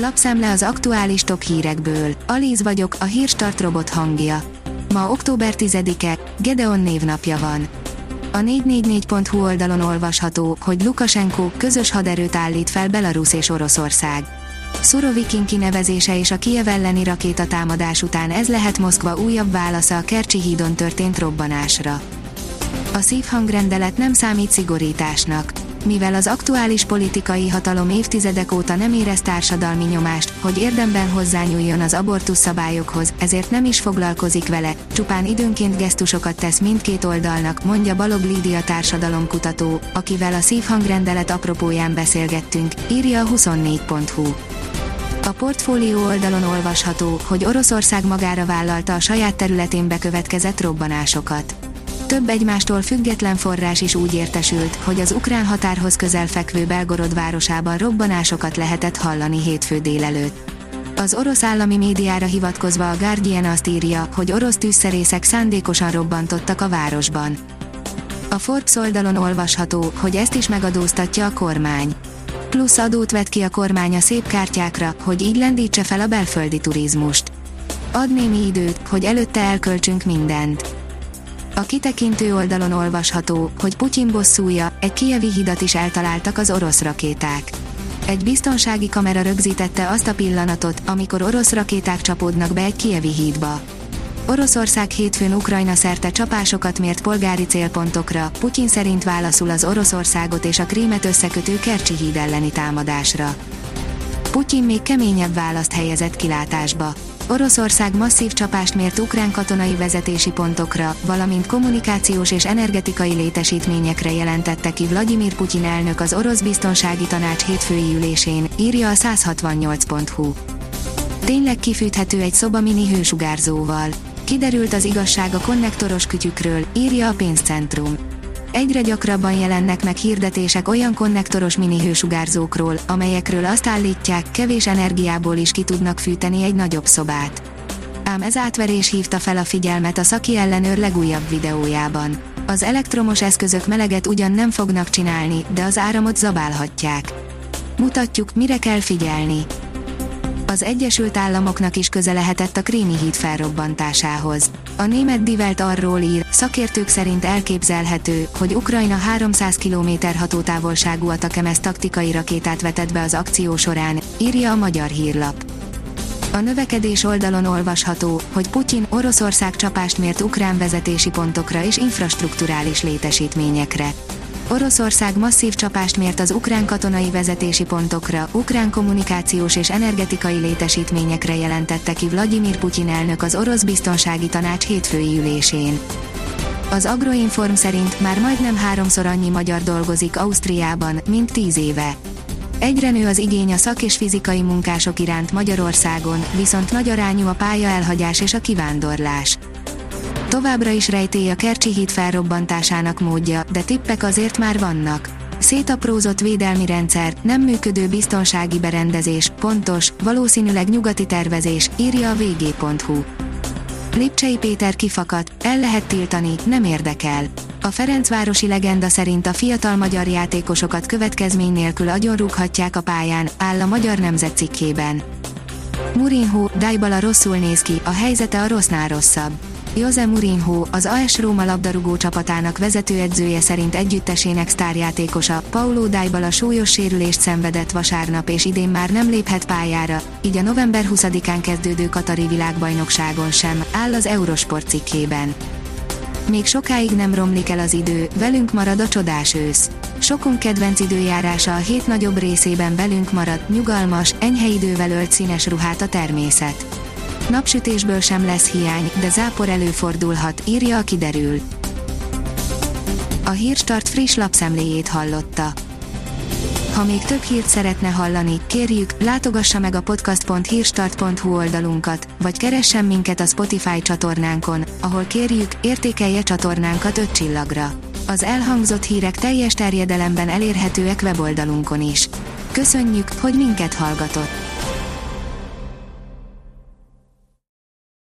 Lapszemle az aktuális top hírekből. Alíz vagyok, a hírstart robot hangja. Ma október 10-e, Gedeon névnapja van. A 444.hu oldalon olvasható, hogy Lukasenko közös haderőt állít fel Belarus és Oroszország. Szurovikin kinevezése és a Kiev elleni rakétatámadás után ez lehet Moszkva újabb válasza a Kercsi hídon történt robbanásra. A szívhangrendelet nem számít szigorításnak mivel az aktuális politikai hatalom évtizedek óta nem érez társadalmi nyomást, hogy érdemben hozzányúljon az abortusz szabályokhoz, ezért nem is foglalkozik vele, csupán időnként gesztusokat tesz mindkét oldalnak, mondja Balog Lídia társadalomkutató, akivel a szívhangrendelet apropóján beszélgettünk, írja a 24.hu. A portfólió oldalon olvasható, hogy Oroszország magára vállalta a saját területén bekövetkezett robbanásokat több egymástól független forrás is úgy értesült, hogy az ukrán határhoz közel fekvő Belgorod városában robbanásokat lehetett hallani hétfő délelőtt. Az orosz állami médiára hivatkozva a Guardian azt írja, hogy orosz tűzszerészek szándékosan robbantottak a városban. A Forbes oldalon olvasható, hogy ezt is megadóztatja a kormány. Plusz adót vet ki a kormány a szép kártyákra, hogy így lendítse fel a belföldi turizmust. Ad némi időt, hogy előtte elköltsünk mindent a kitekintő oldalon olvasható, hogy Putyin bosszúja, egy kievi hidat is eltaláltak az orosz rakéták. Egy biztonsági kamera rögzítette azt a pillanatot, amikor orosz rakéták csapódnak be egy kievi hídba. Oroszország hétfőn Ukrajna szerte csapásokat mért polgári célpontokra, Putyin szerint válaszul az Oroszországot és a Krímet összekötő Kercsi híd elleni támadásra. Putyin még keményebb választ helyezett kilátásba. Oroszország masszív csapást mért ukrán katonai vezetési pontokra, valamint kommunikációs és energetikai létesítményekre jelentette ki Vladimir Putyin elnök az orosz biztonsági tanács hétfői ülésén, írja a 168.hu. Tényleg kifűthető egy szoba mini hősugárzóval. Kiderült az igazság a konnektoros kütyükről, írja a pénzcentrum. Egyre gyakrabban jelennek meg hirdetések olyan konnektoros mini hősugárzókról, amelyekről azt állítják, kevés energiából is ki tudnak fűteni egy nagyobb szobát. Ám ez átverés hívta fel a figyelmet a szaki ellenőr legújabb videójában. Az elektromos eszközök meleget ugyan nem fognak csinálni, de az áramot zabálhatják. Mutatjuk, mire kell figyelni az Egyesült Államoknak is köze lehetett a Krími híd felrobbantásához. A német Divelt arról ír, szakértők szerint elképzelhető, hogy Ukrajna 300 km hatótávolságú Atakemes taktikai rakétát vetett be az akció során, írja a magyar hírlap. A növekedés oldalon olvasható, hogy Putyin Oroszország csapást mért ukrán vezetési pontokra és infrastruktúrális létesítményekre. Oroszország masszív csapást mért az ukrán katonai vezetési pontokra, ukrán kommunikációs és energetikai létesítményekre jelentette ki Vladimir Putyin elnök az orosz biztonsági tanács hétfői ülésén. Az Agroinform szerint már majdnem háromszor annyi magyar dolgozik Ausztriában, mint tíz éve. Egyre nő az igény a szak és fizikai munkások iránt Magyarországon, viszont nagy arányú a pálya elhagyás és a kivándorlás. Továbbra is rejtély a Kercsi híd felrobbantásának módja, de tippek azért már vannak. Szétaprózott védelmi rendszer, nem működő biztonsági berendezés, pontos, valószínűleg nyugati tervezés, írja a vg.hu. Lipcsei Péter kifakadt, el lehet tiltani, nem érdekel. A Ferencvárosi legenda szerint a fiatal magyar játékosokat következmény nélkül agyonrúghatják a pályán, áll a Magyar Nemzet cikkében. Murinho, Dybala rosszul néz ki, a helyzete a rossznál rosszabb. Jose Mourinho, az AS Róma labdarúgó csapatának vezetőedzője szerint együttesének sztárjátékosa, Paulo Dybala súlyos sérülést szenvedett vasárnap és idén már nem léphet pályára, így a november 20-án kezdődő Katari világbajnokságon sem, áll az Eurosport cikkében. Még sokáig nem romlik el az idő, velünk marad a csodás ősz. Sokunk kedvenc időjárása a hét nagyobb részében velünk marad, nyugalmas, enyhe idővel ölt színes ruhát a természet. Napsütésből sem lesz hiány, de zápor előfordulhat, írja a kiderül. A Hírstart friss lapszemléjét hallotta. Ha még több hírt szeretne hallani, kérjük, látogassa meg a podcast.hírstart.hu oldalunkat, vagy keressen minket a Spotify csatornánkon, ahol kérjük, értékelje csatornánkat 5 csillagra. Az elhangzott hírek teljes terjedelemben elérhetőek weboldalunkon is. Köszönjük, hogy minket hallgatott!